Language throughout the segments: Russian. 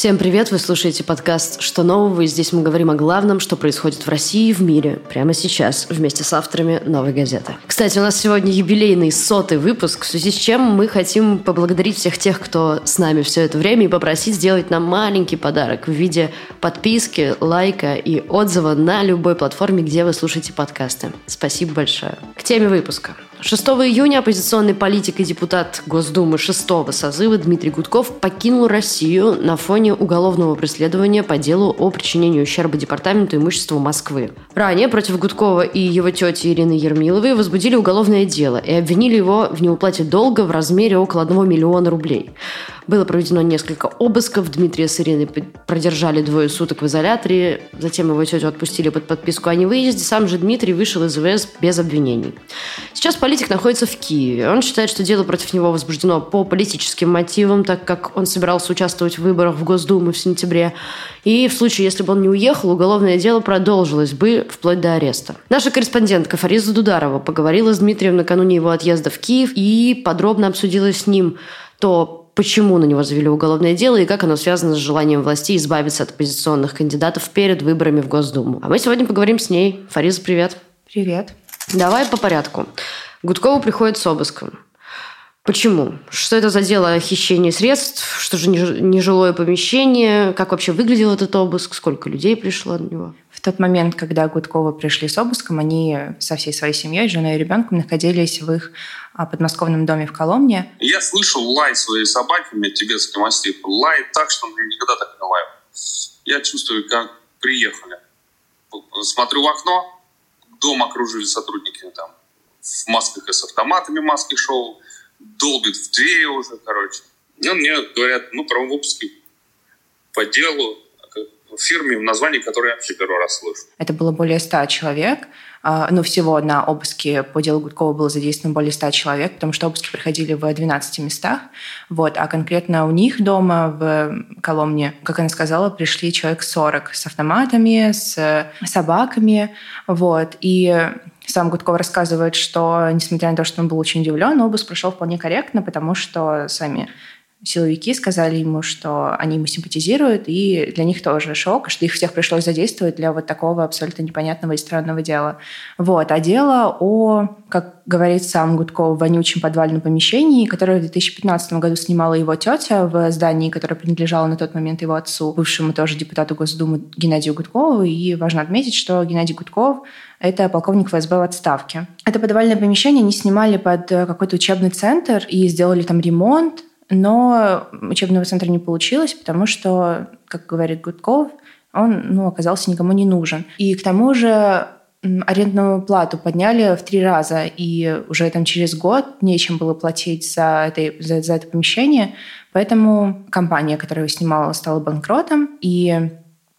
Всем привет! Вы слушаете подкаст «Что нового?» и здесь мы говорим о главном, что происходит в России и в мире прямо сейчас вместе с авторами «Новой газеты». Кстати, у нас сегодня юбилейный сотый выпуск, в связи с чем мы хотим поблагодарить всех тех, кто с нами все это время и попросить сделать нам маленький подарок в виде подписки, лайка и отзыва на любой платформе, где вы слушаете подкасты. Спасибо большое. К теме выпуска. 6 июня оппозиционный политик и депутат Госдумы 6 созыва Дмитрий Гудков покинул Россию на фоне уголовного преследования по делу о причинении ущерба Департаменту имущества Москвы. Ранее против Гудкова и его тети Ирины Ермиловой возбудили уголовное дело и обвинили его в неуплате долга в размере около 1 миллиона рублей. Было проведено несколько обысков. Дмитрия с Ириной продержали двое суток в изоляторе. Затем его тетю отпустили под подписку о невыезде. Сам же Дмитрий вышел из ВС без обвинений. Сейчас политик находится в Киеве. Он считает, что дело против него возбуждено по политическим мотивам, так как он собирался участвовать в выборах в Госдуму в сентябре. И в случае, если бы он не уехал, уголовное дело продолжилось бы вплоть до ареста. Наша корреспондентка Фариза Дударова поговорила с Дмитрием накануне его отъезда в Киев и подробно обсудила с ним то, почему на него завели уголовное дело и как оно связано с желанием власти избавиться от оппозиционных кандидатов перед выборами в Госдуму. А мы сегодня поговорим с ней. Фариза, привет. Привет. Давай по порядку. Гудкову приходит с обыском. Почему? Что это за дело о хищении средств? Что же нежилое помещение? Как вообще выглядел этот обыск? Сколько людей пришло на него? В тот момент, когда Гудкова пришли с обыском, они со всей своей семьей, женой и ребенком находились в их а, подмосковном доме в Коломне. Я слышал лай своей собаки, у меня тибетский мастиф, лай так, что он никогда так не лаял. Я чувствую, как приехали. Смотрю в окно, дом окружили сотрудники там в масках и с автоматами маски шоу, долбит в двери уже, короче. И мне говорят, ну, про обыски по делу, фирме, в названии которой я вообще первый раз слышу. Это было более ста человек. А, ну, всего на обыске по делу Гудкова было задействовано более 100 человек, потому что обыски проходили в 12 местах. Вот. А конкретно у них дома в Коломне, как она сказала, пришли человек 40 с автоматами, с собаками. Вот. И сам Гудков рассказывает, что, несмотря на то, что он был очень удивлен, обыск прошел вполне корректно, потому что сами силовики сказали ему, что они ему симпатизируют, и для них тоже шок, что их всех пришлось задействовать для вот такого абсолютно непонятного и странного дела. Вот. А дело о, как говорит сам Гудков, вонючем подвальном помещении, которое в 2015 году снимала его тетя в здании, которое принадлежало на тот момент его отцу, бывшему тоже депутату Госдумы Геннадию Гудкову. И важно отметить, что Геннадий Гудков это полковник ФСБ в отставке. Это подвальное помещение они снимали под какой-то учебный центр и сделали там ремонт, но учебного центра не получилось, потому что, как говорит Гудков, он ну, оказался никому не нужен. И к тому же арендную плату подняли в три раза, и уже там через год нечем было платить за это, за, за это помещение, поэтому компания, которая его снимала, стала банкротом, и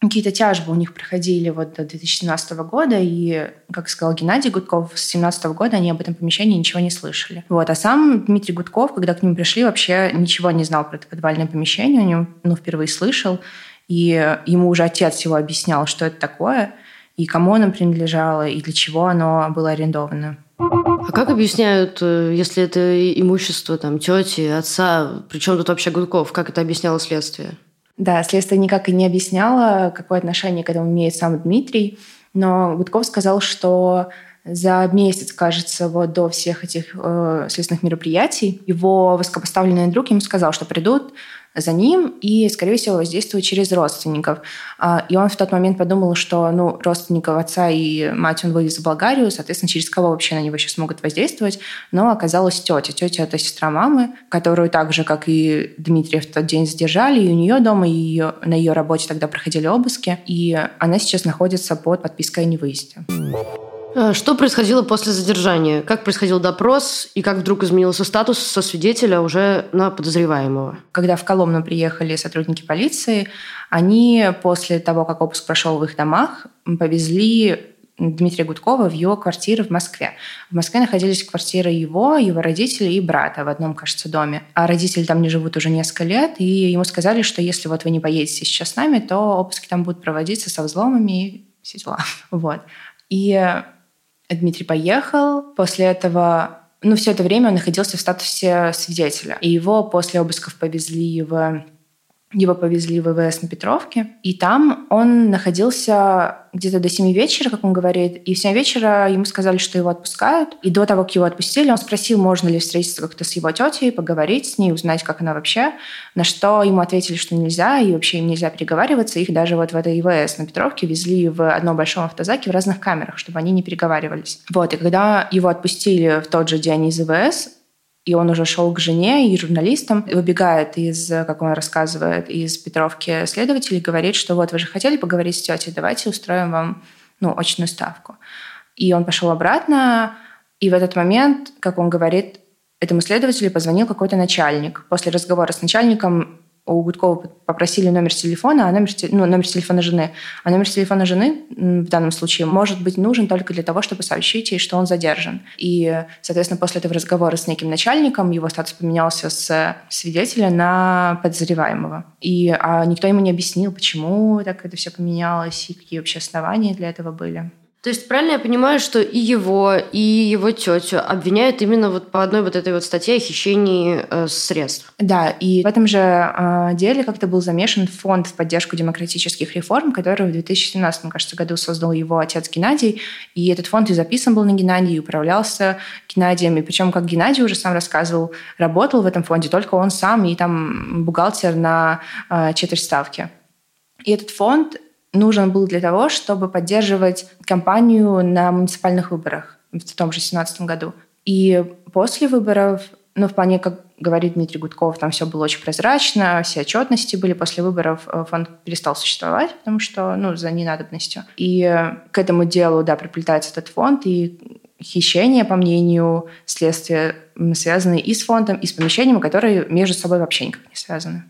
какие-то тяжбы у них проходили вот до 2017 года, и, как сказал Геннадий Гудков, с 2017 года они об этом помещении ничего не слышали. Вот. А сам Дмитрий Гудков, когда к нему пришли, вообще ничего не знал про это подвальное помещение, у него ну, впервые слышал, и ему уже отец его объяснял, что это такое, и кому оно принадлежало, и для чего оно было арендовано. А как объясняют, э, если это имущество там тети, отца, причем тут вообще Гудков, как это объясняло следствие? Да, следствие никак и не объясняло, какое отношение к этому имеет сам Дмитрий, но Гудков сказал, что за месяц, кажется, вот до всех этих э, следственных мероприятий его высокопоставленный друг ему сказал, что придут за ним и, скорее всего, воздействует через родственников. А, и он в тот момент подумал, что ну, родственников отца и мать он вывез в Болгарию, соответственно, через кого вообще на него сейчас могут воздействовать. Но оказалась тетя. Тетя – это сестра мамы, которую так же, как и Дмитрия в тот день задержали, и у нее дома, и ее, на ее работе тогда проходили обыски. И она сейчас находится под подпиской о невыезде. А что происходило после задержания? Как происходил допрос и как вдруг изменился статус со свидетеля уже на подозреваемого? Когда в Коломну приехали сотрудники полиции, они после того, как обыск прошел в их домах, повезли Дмитрия Гудкова в его квартиру в Москве. В Москве находились квартиры его, его родителей и брата в одном, кажется, доме. А родители там не живут уже несколько лет, и ему сказали, что если вот вы не поедете сейчас с нами, то обыски там будут проводиться со взломами и все дела. Вот. И Дмитрий поехал. После этого ну, все это время он находился в статусе свидетеля. И его после обысков повезли в его повезли в ВВС на Петровке, и там он находился где-то до 7 вечера, как он говорит, и в 7 вечера ему сказали, что его отпускают. И до того, как его отпустили, он спросил, можно ли встретиться как-то с его тетей, поговорить с ней, узнать, как она вообще. На что ему ответили, что нельзя, и вообще им нельзя переговариваться. Их даже вот в этой ИВС на Петровке везли в одном большом автозаке в разных камерах, чтобы они не переговаривались. Вот, и когда его отпустили в тот же день из ИВС, и он уже шел к жене и журналистам, выбегает из, как он рассказывает, из Петровки следователь и говорит, что вот вы же хотели поговорить с тетей, давайте устроим вам ну, очную ставку. И он пошел обратно, и в этот момент, как он говорит, этому следователю позвонил какой-то начальник. После разговора с начальником у Гудкова попросили номер телефона, а номер, ну, номер телефона жены. А номер телефона жены в данном случае может быть нужен только для того, чтобы сообщить ей, что он задержан. И, соответственно, после этого разговора с неким начальником его статус поменялся с свидетеля на подозреваемого. И а никто ему не объяснил, почему так это все поменялось и какие вообще основания для этого были. То есть правильно я понимаю, что и его, и его тетю обвиняют именно вот по одной вот этой вот статье о хищении э, средств? Да, и в этом же э, деле как-то был замешан фонд в поддержку демократических реформ, который в 2017, кажется, году создал его отец Геннадий, и этот фонд и записан был на Геннадии, и управлялся Геннадием, и причем, как Геннадий уже сам рассказывал, работал в этом фонде только он сам и там бухгалтер на э, четверть ставки. И этот фонд нужен был для того, чтобы поддерживать кампанию на муниципальных выборах в том же 2017 году. И после выборов, ну, плане, как говорит Дмитрий Гудков, там все было очень прозрачно, все отчетности были. После выборов э, фонд перестал существовать, потому что, ну, за ненадобностью. И к этому делу, да, приплетается этот фонд, и хищения, по мнению следствия, связаны и с фондом, и с помещением, которые между собой вообще никак не связаны.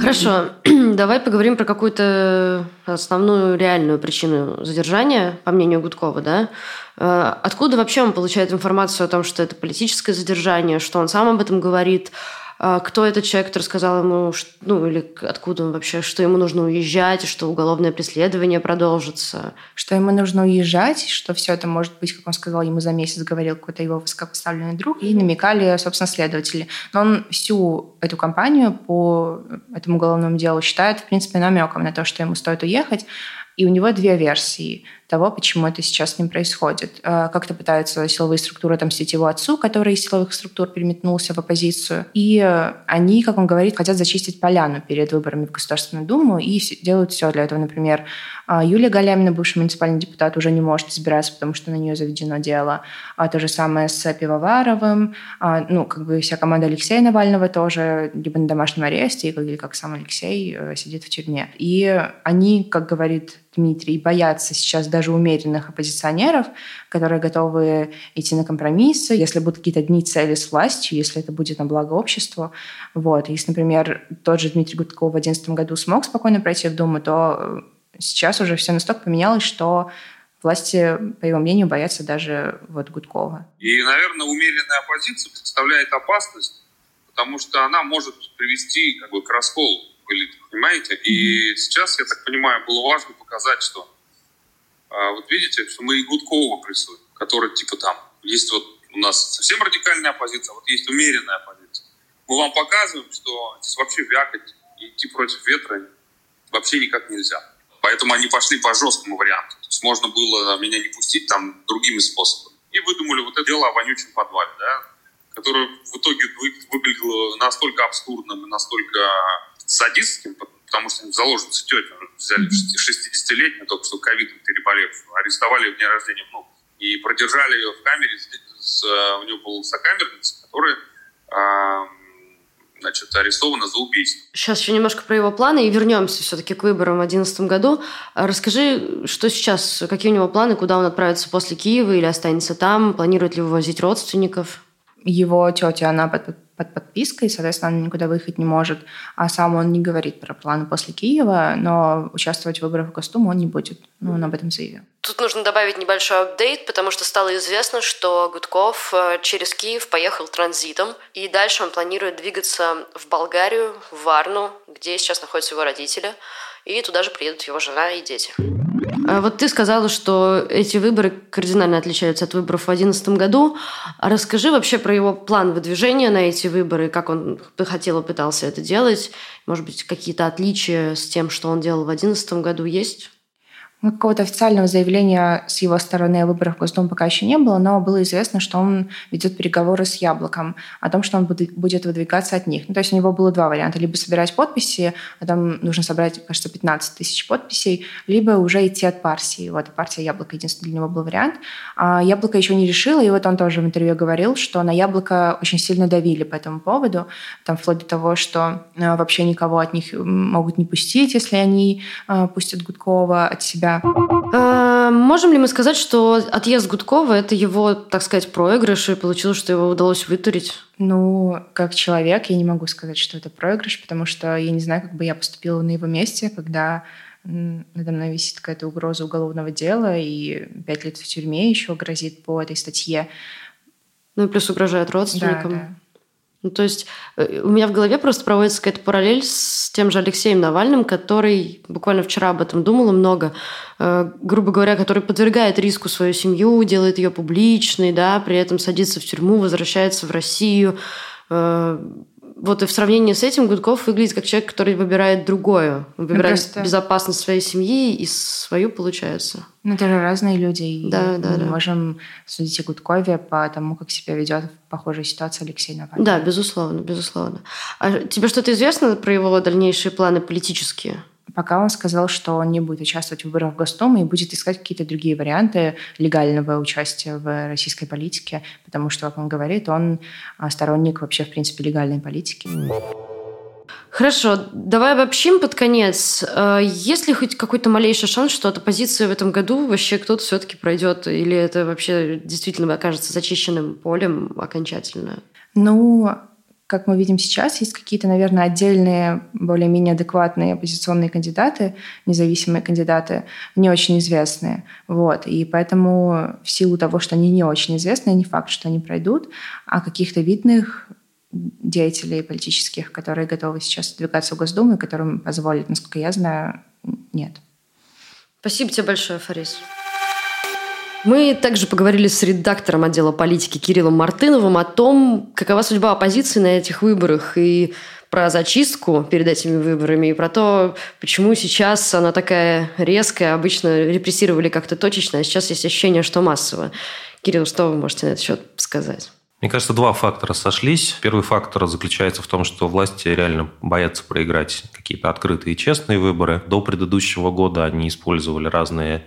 Хорошо, давай поговорим про какую-то основную реальную причину задержания, по мнению Гудкова, да? Э, откуда вообще он получает информацию о том, что это политическое задержание, что он сам об этом говорит? А кто этот человек, который сказал ему, ну или откуда он вообще, что ему нужно уезжать, что уголовное преследование продолжится. Что ему нужно уезжать, что все это может быть, как он сказал, ему за месяц говорил какой-то его высокопоставленный друг, и намекали, собственно, следователи. Но он всю эту кампанию по этому уголовному делу считает, в принципе, намеком на то, что ему стоит уехать. И у него две версии того, почему это сейчас с ним происходит. А, как-то пытаются силовые структуры отомстить его отцу, который из силовых структур переметнулся в оппозицию. И они, как он говорит, хотят зачистить поляну перед выборами в Государственную Думу и делают все для этого. Например, Юлия Галямина, бывший муниципальный депутат, уже не может избираться, потому что на нее заведено дело. А то же самое с Пивоваровым. А, ну, как бы вся команда Алексея Навального тоже либо на домашнем аресте, или как сам Алексей э, сидит в тюрьме. И они, как говорит Дмитрий, боятся сейчас даже умеренных оппозиционеров, которые готовы идти на компромиссы, если будут какие-то дни цели с властью, если это будет на благо обществу. Вот. Если, например, тот же Дмитрий Гудков в 2011 году смог спокойно пройти в Думу, то э, сейчас уже все настолько поменялось, что власти, по его мнению, боятся даже вот Гудкова. И, наверное, умеренная оппозиция представляет опасность, потому что она может привести как бы, к расколу элиты, понимаете? И сейчас, я так понимаю, было важно показать, что а, вот видите, что мы и Гудкова прессуем, который типа там, есть вот у нас совсем радикальная оппозиция, а вот есть умеренная оппозиция. Мы вам показываем, что здесь вообще вякать идти против ветра вообще никак нельзя. Поэтому они пошли по жесткому варианту. То есть можно было меня не пустить там другими способами. И выдумали вот это дело о вонючем подвале, да, которое в итоге выглядело настолько абсурдным и настолько садистским, потому что заложницы тетя взяли 60-летнюю, только что ковидом переболев, арестовали в день рождения внука. И продержали ее в камере, с, у нее был сокамерница, которая значит, арестована за убийство. Сейчас еще немножко про его планы и вернемся все-таки к выборам в 2011 году. Расскажи, что сейчас, какие у него планы, куда он отправится после Киева или останется там, планирует ли вывозить родственников? Его тетя, она под, под подпиской, соответственно, она никуда выехать не может. А сам он не говорит про планы после Киева, но участвовать в выборах в Госдуму он не будет. Ну, он об этом заявил. Тут нужно добавить небольшой апдейт, потому что стало известно, что Гудков э, через Киев поехал транзитом, и дальше он планирует двигаться в Болгарию, в Варну, где сейчас находятся его родители, и туда же приедут его жена и дети. А вот ты сказала, что эти выборы кардинально отличаются от выборов в 2011 году. А расскажи вообще про его план выдвижения на эти выборы, как он хотел и пытался это делать. Может быть, какие-то отличия с тем, что он делал в 2011 году, есть? Ну, какого-то официального заявления с его стороны о выборах в Госдуму пока еще не было, но было известно, что он ведет переговоры с Яблоком о том, что он будет выдвигаться от них. Ну, то есть у него было два варианта. Либо собирать подписи, а там нужно собрать, кажется, 15 тысяч подписей, либо уже идти от партии. Вот, партия Яблоко единственный для него был вариант. А Яблоко еще не решило, и вот он тоже в интервью говорил, что на Яблоко очень сильно давили по этому поводу, там вплоть до того, что э, вообще никого от них могут не пустить, если они э, пустят Гудкова от себя а, можем ли мы сказать, что отъезд Гудкова – это его, так сказать, проигрыш, и получилось, что его удалось вытурить? Ну, как человек, я не могу сказать, что это проигрыш, потому что я не знаю, как бы я поступила на его месте, когда надо мной висит какая-то угроза уголовного дела, и пять лет в тюрьме еще грозит по этой статье. Ну и плюс угрожает родственникам. Да, да. Ну, то есть э, у меня в голове просто проводится какая-то параллель с тем же Алексеем Навальным, который буквально вчера об этом думала много, э, грубо говоря, который подвергает риску свою семью, делает ее публичной, да, при этом садится в тюрьму, возвращается в Россию, э, вот и в сравнении с этим Гудков выглядит как человек, который выбирает другое. Выбирает Просто... безопасность своей семьи и свою, получается. Ну, это же разные люди. Да, и да, мы да. можем судить о Гудкове по тому, как себя ведет в похожей ситуации Алексей Навальный. Да, безусловно, безусловно. А тебе что-то известно про его дальнейшие планы политические? Пока он сказал, что он не будет участвовать в выборах в Госдуму и будет искать какие-то другие варианты легального участия в российской политике, потому что, как он говорит, он а, сторонник вообще, в принципе, легальной политики. Хорошо, давай обобщим под конец. А, есть ли хоть какой-то малейший шанс, что от оппозиции в этом году вообще кто-то все-таки пройдет, или это вообще действительно окажется зачищенным полем окончательно? Ну, как мы видим сейчас, есть какие-то, наверное, отдельные, более-менее адекватные оппозиционные кандидаты, независимые кандидаты, не очень известные. Вот. И поэтому в силу того, что они не очень известные, не факт, что они пройдут, а каких-то видных деятелей политических, которые готовы сейчас двигаться в Госдуму которым позволит, насколько я знаю, нет. Спасибо тебе большое, Фарис. Мы также поговорили с редактором отдела политики Кириллом Мартыновым о том, какова судьба оппозиции на этих выборах и про зачистку перед этими выборами, и про то, почему сейчас она такая резкая. Обычно репрессировали как-то точечно, а сейчас есть ощущение, что массово. Кирилл, что вы можете на этот счет сказать? Мне кажется, два фактора сошлись. Первый фактор заключается в том, что власти реально боятся проиграть какие-то открытые и честные выборы. До предыдущего года они использовали разные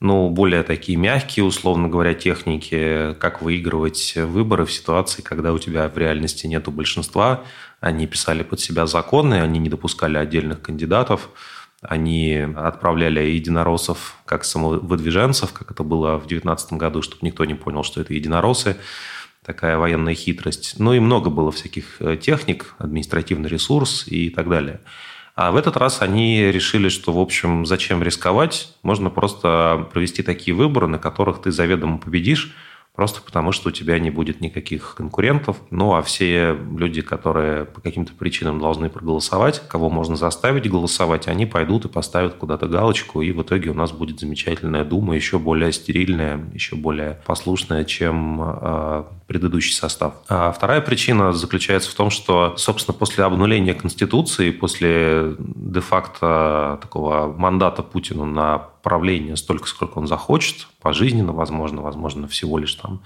ну, более такие мягкие, условно говоря, техники, как выигрывать выборы в ситуации, когда у тебя в реальности нету большинства. Они писали под себя законы, они не допускали отдельных кандидатов, они отправляли единороссов как самовыдвиженцев, как это было в 2019 году, чтобы никто не понял, что это единороссы. Такая военная хитрость. Ну и много было всяких э, техник, административный ресурс и так далее. А в этот раз они решили, что, в общем, зачем рисковать? Можно просто провести такие выборы, на которых ты заведомо победишь, просто потому что у тебя не будет никаких конкурентов. Ну, а все люди, которые по каким-то причинам должны проголосовать, кого можно заставить голосовать, они пойдут и поставят куда-то галочку, и в итоге у нас будет замечательная дума, еще более стерильная, еще более послушная, чем э, предыдущий состав. А вторая причина заключается в том, что, собственно, после обнуления Конституции, после де-факто такого мандата Путина на правление столько, сколько он захочет, пожизненно, возможно, возможно, всего лишь там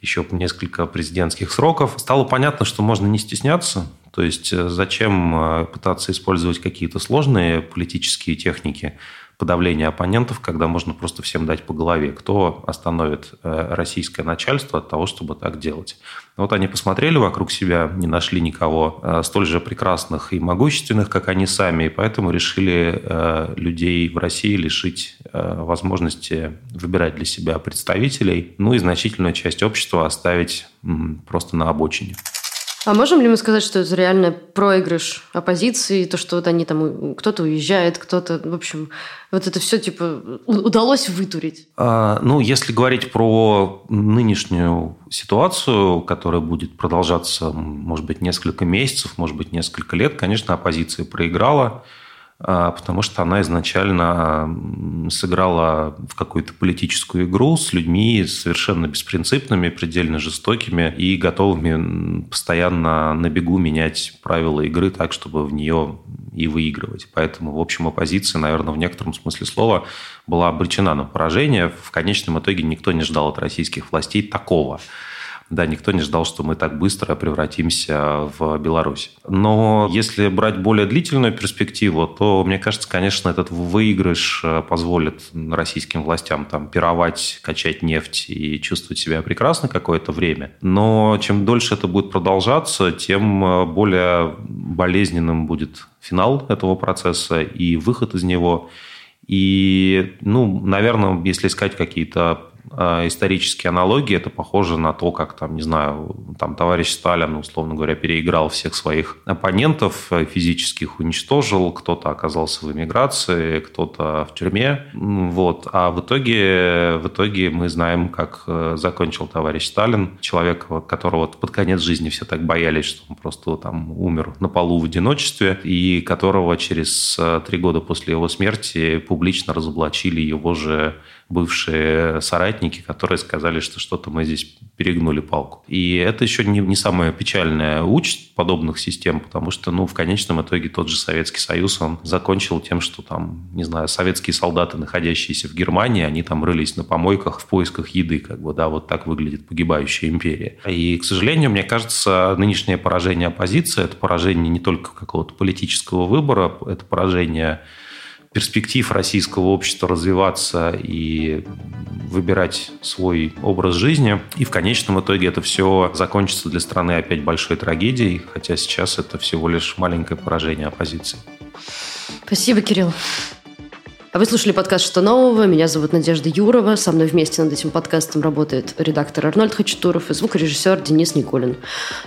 еще несколько президентских сроков, стало понятно, что можно не стесняться, то есть э, зачем э, пытаться использовать какие-то сложные политические техники, подавления оппонентов, когда можно просто всем дать по голове. Кто остановит э, российское начальство от того, чтобы так делать? Вот они посмотрели вокруг себя, не нашли никого э, столь же прекрасных и могущественных, как они сами, и поэтому решили э, людей в России лишить возможности выбирать для себя представителей, ну и значительную часть общества оставить просто на обочине. А можем ли мы сказать, что это реально проигрыш оппозиции, то, что вот они там, кто-то уезжает, кто-то, в общем, вот это все типа удалось вытурить? А, ну, если говорить про нынешнюю ситуацию, которая будет продолжаться, может быть, несколько месяцев, может быть, несколько лет, конечно, оппозиция проиграла. А, потому что она изначально сыграла в какую-то политическую игру с людьми совершенно беспринципными, предельно жестокими и готовыми постоянно на бегу менять правила игры так, чтобы в нее и выигрывать. Поэтому, в общем, оппозиция, наверное, в некотором смысле слова была обречена на поражение. В конечном итоге никто не ждал от российских властей такого. Да, никто не ждал, что мы так быстро превратимся в Беларусь. Но если брать более длительную перспективу, то, мне кажется, конечно, этот выигрыш э, позволит российским властям там пировать, качать нефть и чувствовать себя прекрасно какое-то время. Но чем дольше это будет продолжаться, тем э, более болезненным будет финал этого процесса и выход из него. И, ну, наверное, если искать какие-то исторические аналогии, это похоже на то, как там, не знаю, там товарищ Сталин, условно говоря, переиграл всех своих оппонентов, э, физически их уничтожил, кто-то оказался в эмиграции, кто-то в тюрьме, вот. А в итоге, в итоге мы знаем, как э, закончил товарищ Сталин, человек, которого под конец жизни все так боялись, что он просто там умер на полу в одиночестве, и которого через три года после его смерти публично разоблачили его же бывшие соратники, которые сказали, что что-то мы здесь перегнули палку. И это еще не, не самая печальная участь подобных систем, потому что, ну, в конечном итоге тот же Советский Союз, он закончил тем, что там, не знаю, советские солдаты, находящиеся в Германии, они там рылись на помойках в поисках еды, как бы, да, вот так выглядит погибающая империя. И, к сожалению, мне кажется, нынешнее поражение оппозиции – это поражение не только какого-то политического выбора, это поражение перспектив российского общества развиваться и выбирать свой образ жизни. И в конечном итоге это все закончится для страны опять большой трагедией, хотя сейчас это всего лишь маленькое поражение оппозиции. Спасибо, Кирилл. А вы слушали подкаст «Что нового?». Меня зовут Надежда Юрова. Со мной вместе над этим подкастом работает редактор Арнольд Хачатуров и звукорежиссер Денис Никулин.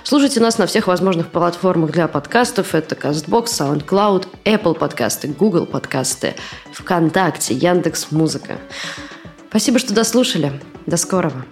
Слушайте нас на всех возможных платформах для подкастов. Это CastBox, SoundCloud, Apple подкасты, Google подкасты, ВКонтакте, Яндекс Музыка. Спасибо, что дослушали. До скорого.